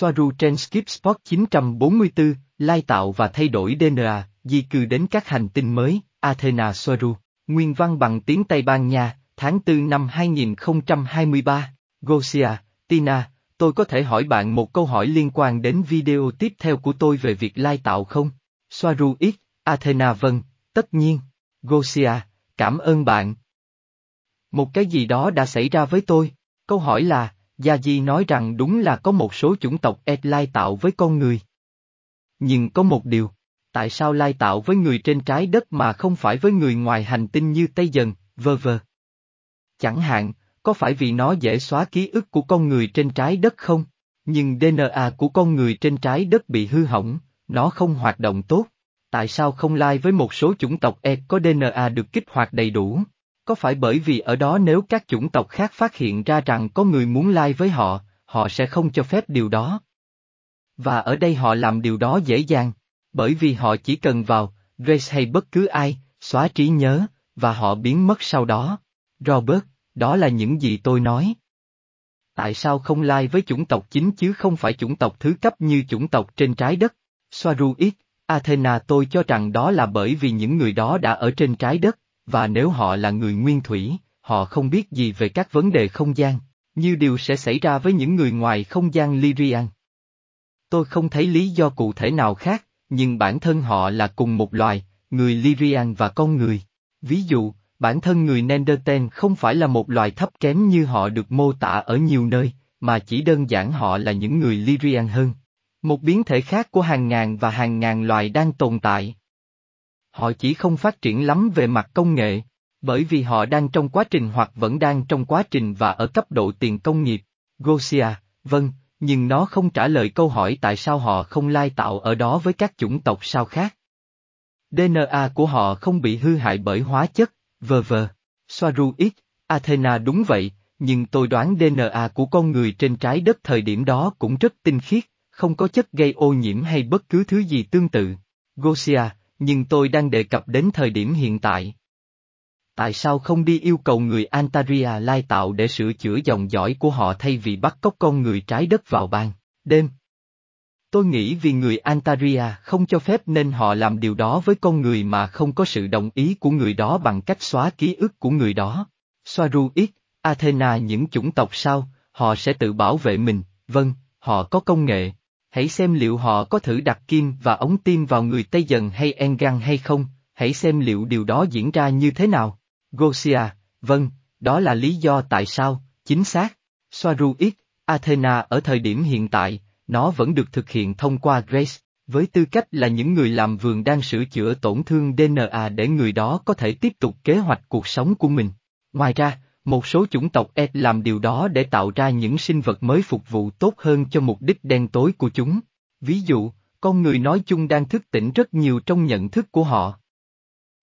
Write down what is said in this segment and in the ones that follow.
Soaru trên Skip Spot 944, lai tạo và thay đổi DNA, di cư đến các hành tinh mới, Athena Soaru, nguyên văn bằng tiếng Tây Ban Nha, tháng 4 năm 2023, Gosia, Tina, tôi có thể hỏi bạn một câu hỏi liên quan đến video tiếp theo của tôi về việc lai tạo không? Soaru X, Athena vâng, tất nhiên. Gosia, cảm ơn bạn. Một cái gì đó đã xảy ra với tôi. Câu hỏi là, Gia Di nói rằng đúng là có một số chủng tộc Et lai tạo với con người. Nhưng có một điều, tại sao lai tạo với người trên trái đất mà không phải với người ngoài hành tinh như Tây Dần, vơ vơ. Chẳng hạn, có phải vì nó dễ xóa ký ức của con người trên trái đất không? Nhưng DNA của con người trên trái đất bị hư hỏng, nó không hoạt động tốt. Tại sao không lai với một số chủng tộc E có DNA được kích hoạt đầy đủ? Có phải bởi vì ở đó nếu các chủng tộc khác phát hiện ra rằng có người muốn lai với họ, họ sẽ không cho phép điều đó? Và ở đây họ làm điều đó dễ dàng, bởi vì họ chỉ cần vào, Grace hay bất cứ ai, xóa trí nhớ, và họ biến mất sau đó. Robert, đó là những gì tôi nói. Tại sao không lai với chủng tộc chính chứ không phải chủng tộc thứ cấp như chủng tộc trên trái đất? Soaru X, Athena tôi cho rằng đó là bởi vì những người đó đã ở trên trái đất, và nếu họ là người nguyên thủy, họ không biết gì về các vấn đề không gian, như điều sẽ xảy ra với những người ngoài không gian Lyrian. Tôi không thấy lý do cụ thể nào khác, nhưng bản thân họ là cùng một loài, người Lyrian và con người. Ví dụ, bản thân người Neanderthal không phải là một loài thấp kém như họ được mô tả ở nhiều nơi, mà chỉ đơn giản họ là những người Lyrian hơn. Một biến thể khác của hàng ngàn và hàng ngàn loài đang tồn tại. Họ chỉ không phát triển lắm về mặt công nghệ, bởi vì họ đang trong quá trình hoặc vẫn đang trong quá trình và ở cấp độ tiền công nghiệp. Gosia, vâng, nhưng nó không trả lời câu hỏi tại sao họ không lai tạo ở đó với các chủng tộc sao khác. DNA của họ không bị hư hại bởi hóa chất, vờ vờ. Soaru ít, Athena đúng vậy, nhưng tôi đoán DNA của con người trên trái đất thời điểm đó cũng rất tinh khiết, không có chất gây ô nhiễm hay bất cứ thứ gì tương tự. Gosia, nhưng tôi đang đề cập đến thời điểm hiện tại. Tại sao không đi yêu cầu người Antaria lai tạo để sửa chữa dòng dõi của họ thay vì bắt cóc con người trái đất vào ban, đêm? Tôi nghĩ vì người Antaria không cho phép nên họ làm điều đó với con người mà không có sự đồng ý của người đó bằng cách xóa ký ức của người đó. Soaru ít, Athena những chủng tộc sao, họ sẽ tự bảo vệ mình, vâng, họ có công nghệ. Hãy xem liệu họ có thử đặt kim và ống tim vào người Tây Dần hay Engan hay không, hãy xem liệu điều đó diễn ra như thế nào. Gosia, vâng, đó là lý do tại sao, chính xác. Soaruit, Athena ở thời điểm hiện tại, nó vẫn được thực hiện thông qua Grace, với tư cách là những người làm vườn đang sửa chữa tổn thương DNA để người đó có thể tiếp tục kế hoạch cuộc sống của mình. Ngoài ra, một số chủng tộc E làm điều đó để tạo ra những sinh vật mới phục vụ tốt hơn cho mục đích đen tối của chúng. Ví dụ, con người nói chung đang thức tỉnh rất nhiều trong nhận thức của họ.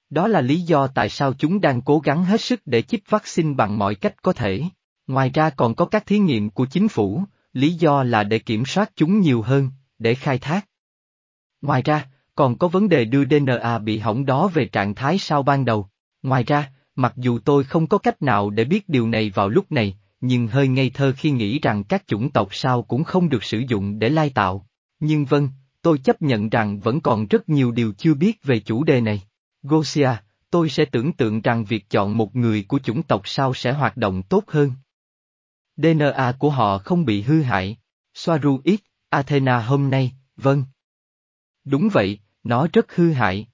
Đó là lý do tại sao chúng đang cố gắng hết sức để chích vaccine bằng mọi cách có thể. Ngoài ra còn có các thí nghiệm của chính phủ, lý do là để kiểm soát chúng nhiều hơn, để khai thác. Ngoài ra, còn có vấn đề đưa DNA bị hỏng đó về trạng thái sau ban đầu. Ngoài ra, mặc dù tôi không có cách nào để biết điều này vào lúc này, nhưng hơi ngây thơ khi nghĩ rằng các chủng tộc sao cũng không được sử dụng để lai tạo. Nhưng vâng, tôi chấp nhận rằng vẫn còn rất nhiều điều chưa biết về chủ đề này. Gosia, tôi sẽ tưởng tượng rằng việc chọn một người của chủng tộc sao sẽ hoạt động tốt hơn. DNA của họ không bị hư hại. Soaru ít, Athena hôm nay, vâng. Đúng vậy, nó rất hư hại.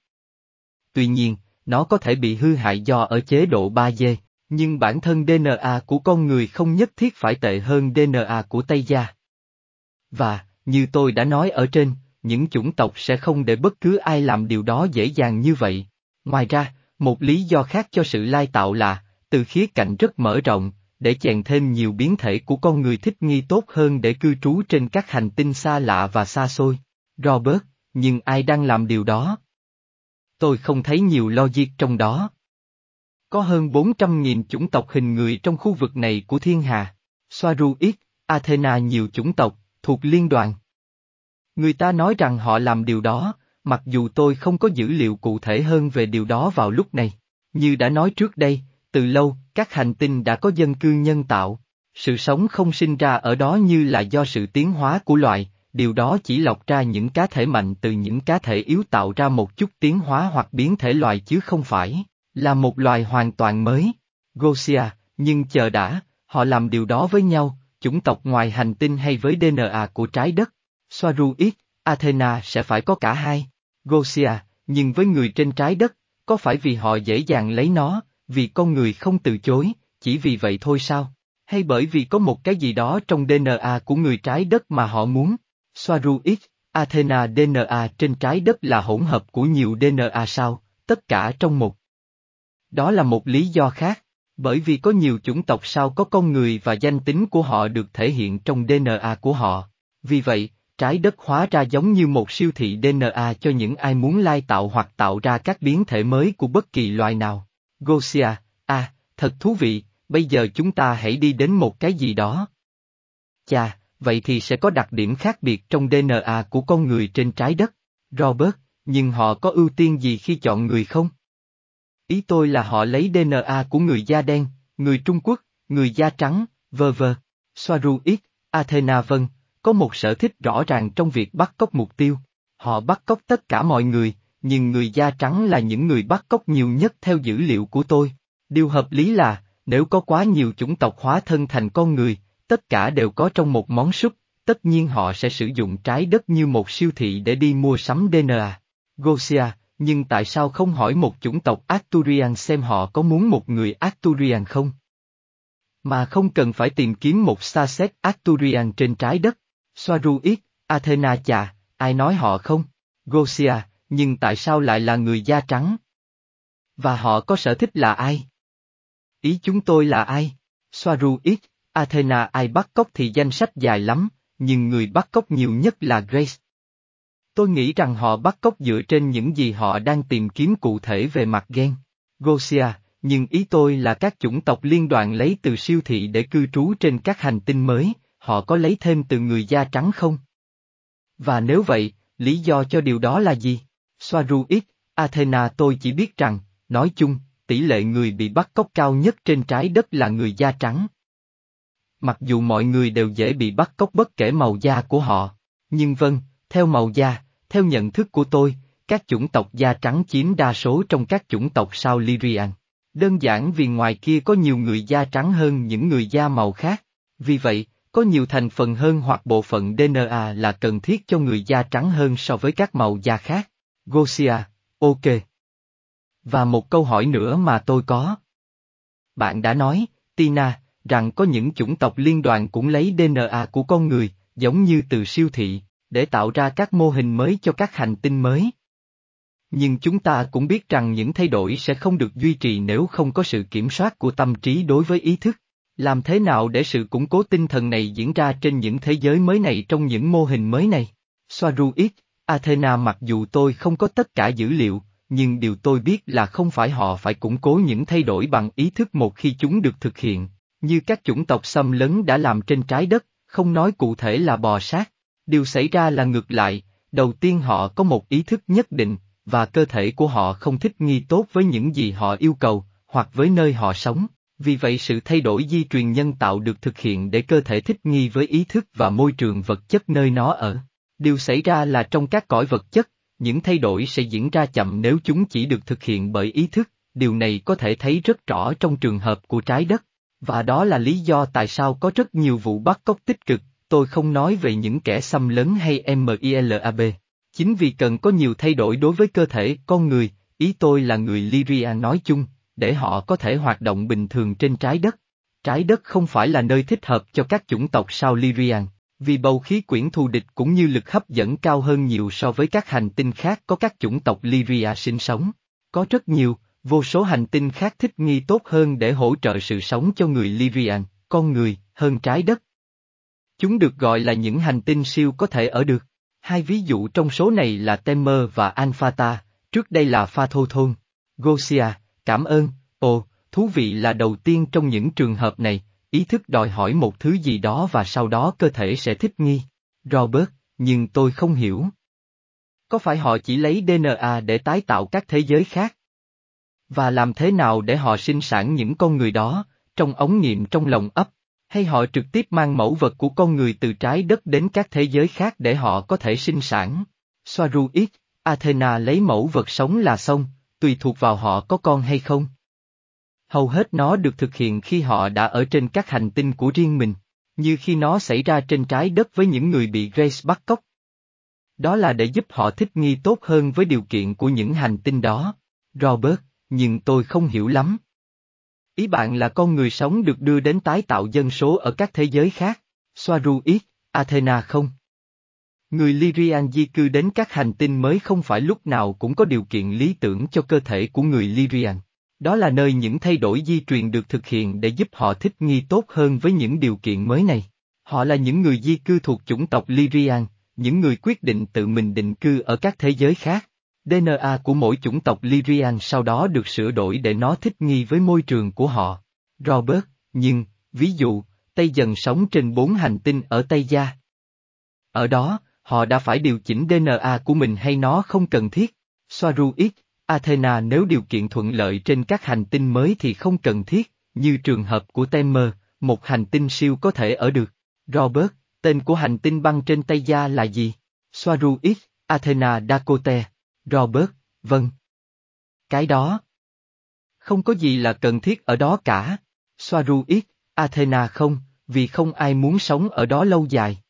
Tuy nhiên, nó có thể bị hư hại do ở chế độ 3D, nhưng bản thân DNA của con người không nhất thiết phải tệ hơn DNA của Tây Gia. Và, như tôi đã nói ở trên, những chủng tộc sẽ không để bất cứ ai làm điều đó dễ dàng như vậy. Ngoài ra, một lý do khác cho sự lai tạo là, từ khía cạnh rất mở rộng, để chèn thêm nhiều biến thể của con người thích nghi tốt hơn để cư trú trên các hành tinh xa lạ và xa xôi. Robert, nhưng ai đang làm điều đó? Tôi không thấy nhiều logic trong đó. Có hơn 400.000 chủng tộc hình người trong khu vực này của thiên hà. Soaru Athena nhiều chủng tộc, thuộc liên đoàn. Người ta nói rằng họ làm điều đó, mặc dù tôi không có dữ liệu cụ thể hơn về điều đó vào lúc này. Như đã nói trước đây, từ lâu, các hành tinh đã có dân cư nhân tạo. Sự sống không sinh ra ở đó như là do sự tiến hóa của loài, điều đó chỉ lọc ra những cá thể mạnh từ những cá thể yếu tạo ra một chút tiến hóa hoặc biến thể loài chứ không phải là một loài hoàn toàn mới. Gosia, nhưng chờ đã, họ làm điều đó với nhau, chủng tộc ngoài hành tinh hay với DNA của trái đất. Soaru ít, Athena sẽ phải có cả hai. Gosia, nhưng với người trên trái đất, có phải vì họ dễ dàng lấy nó, vì con người không từ chối, chỉ vì vậy thôi sao? Hay bởi vì có một cái gì đó trong DNA của người trái đất mà họ muốn? Soaru X, Athena DNA trên trái đất là hỗn hợp của nhiều DNA sao, tất cả trong một. Đó là một lý do khác, bởi vì có nhiều chủng tộc sao có con người và danh tính của họ được thể hiện trong DNA của họ. Vì vậy, trái đất hóa ra giống như một siêu thị DNA cho những ai muốn lai tạo hoặc tạo ra các biến thể mới của bất kỳ loài nào. Gosia, à, thật thú vị, bây giờ chúng ta hãy đi đến một cái gì đó. Chà, vậy thì sẽ có đặc điểm khác biệt trong DNA của con người trên trái đất. Robert, nhưng họ có ưu tiên gì khi chọn người không? Ý tôi là họ lấy DNA của người da đen, người Trung Quốc, người da trắng, vơ vơ. Soaru X, Athena vân, có một sở thích rõ ràng trong việc bắt cóc mục tiêu. Họ bắt cóc tất cả mọi người, nhưng người da trắng là những người bắt cóc nhiều nhất theo dữ liệu của tôi. Điều hợp lý là, nếu có quá nhiều chủng tộc hóa thân thành con người, tất cả đều có trong một món súp, tất nhiên họ sẽ sử dụng trái đất như một siêu thị để đi mua sắm DNA. Gosia, nhưng tại sao không hỏi một chủng tộc Arturian xem họ có muốn một người Arturian không? Mà không cần phải tìm kiếm một xa xét Arturian trên trái đất. Soaru Athena chà, ai nói họ không? Gosia, nhưng tại sao lại là người da trắng? Và họ có sở thích là ai? Ý chúng tôi là ai? Soaru Athena ai bắt cóc thì danh sách dài lắm, nhưng người bắt cóc nhiều nhất là Grace. Tôi nghĩ rằng họ bắt cóc dựa trên những gì họ đang tìm kiếm cụ thể về mặt gen. Gosia, nhưng ý tôi là các chủng tộc liên đoàn lấy từ siêu thị để cư trú trên các hành tinh mới, họ có lấy thêm từ người da trắng không? Và nếu vậy, lý do cho điều đó là gì? Soaru Athena tôi chỉ biết rằng, nói chung, tỷ lệ người bị bắt cóc cao nhất trên trái đất là người da trắng. Mặc dù mọi người đều dễ bị bắt cóc bất kể màu da của họ, nhưng vâng, theo màu da, theo nhận thức của tôi, các chủng tộc da trắng chiếm đa số trong các chủng tộc sao Lyrian. Đơn giản vì ngoài kia có nhiều người da trắng hơn những người da màu khác. Vì vậy, có nhiều thành phần hơn hoặc bộ phận DNA là cần thiết cho người da trắng hơn so với các màu da khác. Gosia, ok. Và một câu hỏi nữa mà tôi có. Bạn đã nói, Tina, rằng có những chủng tộc liên đoàn cũng lấy DNA của con người, giống như từ siêu thị, để tạo ra các mô hình mới cho các hành tinh mới. Nhưng chúng ta cũng biết rằng những thay đổi sẽ không được duy trì nếu không có sự kiểm soát của tâm trí đối với ý thức. Làm thế nào để sự củng cố tinh thần này diễn ra trên những thế giới mới này trong những mô hình mới này? Soaru X, Athena mặc dù tôi không có tất cả dữ liệu, nhưng điều tôi biết là không phải họ phải củng cố những thay đổi bằng ý thức một khi chúng được thực hiện, như các chủng tộc xâm lấn đã làm trên trái đất, không nói cụ thể là bò sát. Điều xảy ra là ngược lại, đầu tiên họ có một ý thức nhất định, và cơ thể của họ không thích nghi tốt với những gì họ yêu cầu, hoặc với nơi họ sống. Vì vậy sự thay đổi di truyền nhân tạo được thực hiện để cơ thể thích nghi với ý thức và môi trường vật chất nơi nó ở. Điều xảy ra là trong các cõi vật chất, những thay đổi sẽ diễn ra chậm nếu chúng chỉ được thực hiện bởi ý thức, điều này có thể thấy rất rõ trong trường hợp của trái đất. Và đó là lý do tại sao có rất nhiều vụ bắt cóc tích cực, tôi không nói về những kẻ xâm lấn hay MILAB. Chính vì cần có nhiều thay đổi đối với cơ thể con người, ý tôi là người Lyria nói chung, để họ có thể hoạt động bình thường trên trái đất. Trái đất không phải là nơi thích hợp cho các chủng tộc sao Lyrian, vì bầu khí quyển thù địch cũng như lực hấp dẫn cao hơn nhiều so với các hành tinh khác có các chủng tộc Lyria sinh sống. Có rất nhiều, vô số hành tinh khác thích nghi tốt hơn để hỗ trợ sự sống cho người Lyrian, con người, hơn trái đất. Chúng được gọi là những hành tinh siêu có thể ở được. Hai ví dụ trong số này là Temer và Alphata, trước đây là Phathothon. Gosia, cảm ơn, ồ, thú vị là đầu tiên trong những trường hợp này, ý thức đòi hỏi một thứ gì đó và sau đó cơ thể sẽ thích nghi. Robert, nhưng tôi không hiểu. Có phải họ chỉ lấy DNA để tái tạo các thế giới khác? Và làm thế nào để họ sinh sản những con người đó, trong ống nghiệm trong lòng ấp? Hay họ trực tiếp mang mẫu vật của con người từ trái đất đến các thế giới khác để họ có thể sinh sản. Soaru Athena lấy mẫu vật sống là xong, tùy thuộc vào họ có con hay không. Hầu hết nó được thực hiện khi họ đã ở trên các hành tinh của riêng mình, như khi nó xảy ra trên trái đất với những người bị Grace bắt cóc. Đó là để giúp họ thích nghi tốt hơn với điều kiện của những hành tinh đó. Robert, nhưng tôi không hiểu lắm. Ý bạn là con người sống được đưa đến tái tạo dân số ở các thế giới khác, Soaru ít, Athena không? Người Lyrian di cư đến các hành tinh mới không phải lúc nào cũng có điều kiện lý tưởng cho cơ thể của người Lyrian. Đó là nơi những thay đổi di truyền được thực hiện để giúp họ thích nghi tốt hơn với những điều kiện mới này. Họ là những người di cư thuộc chủng tộc Lyrian, những người quyết định tự mình định cư ở các thế giới khác. DNA của mỗi chủng tộc Lyrian sau đó được sửa đổi để nó thích nghi với môi trường của họ. Robert, nhưng, ví dụ, Tây dần sống trên bốn hành tinh ở Tây Gia. Ở đó, họ đã phải điều chỉnh DNA của mình hay nó không cần thiết. Soaru X, Athena nếu điều kiện thuận lợi trên các hành tinh mới thì không cần thiết, như trường hợp của Temer, một hành tinh siêu có thể ở được. Robert, tên của hành tinh băng trên Tây Gia là gì? Soaru X, Athena Dakote. Robert, vâng. Cái đó. Không có gì là cần thiết ở đó cả. Soaru ít, Athena không, vì không ai muốn sống ở đó lâu dài.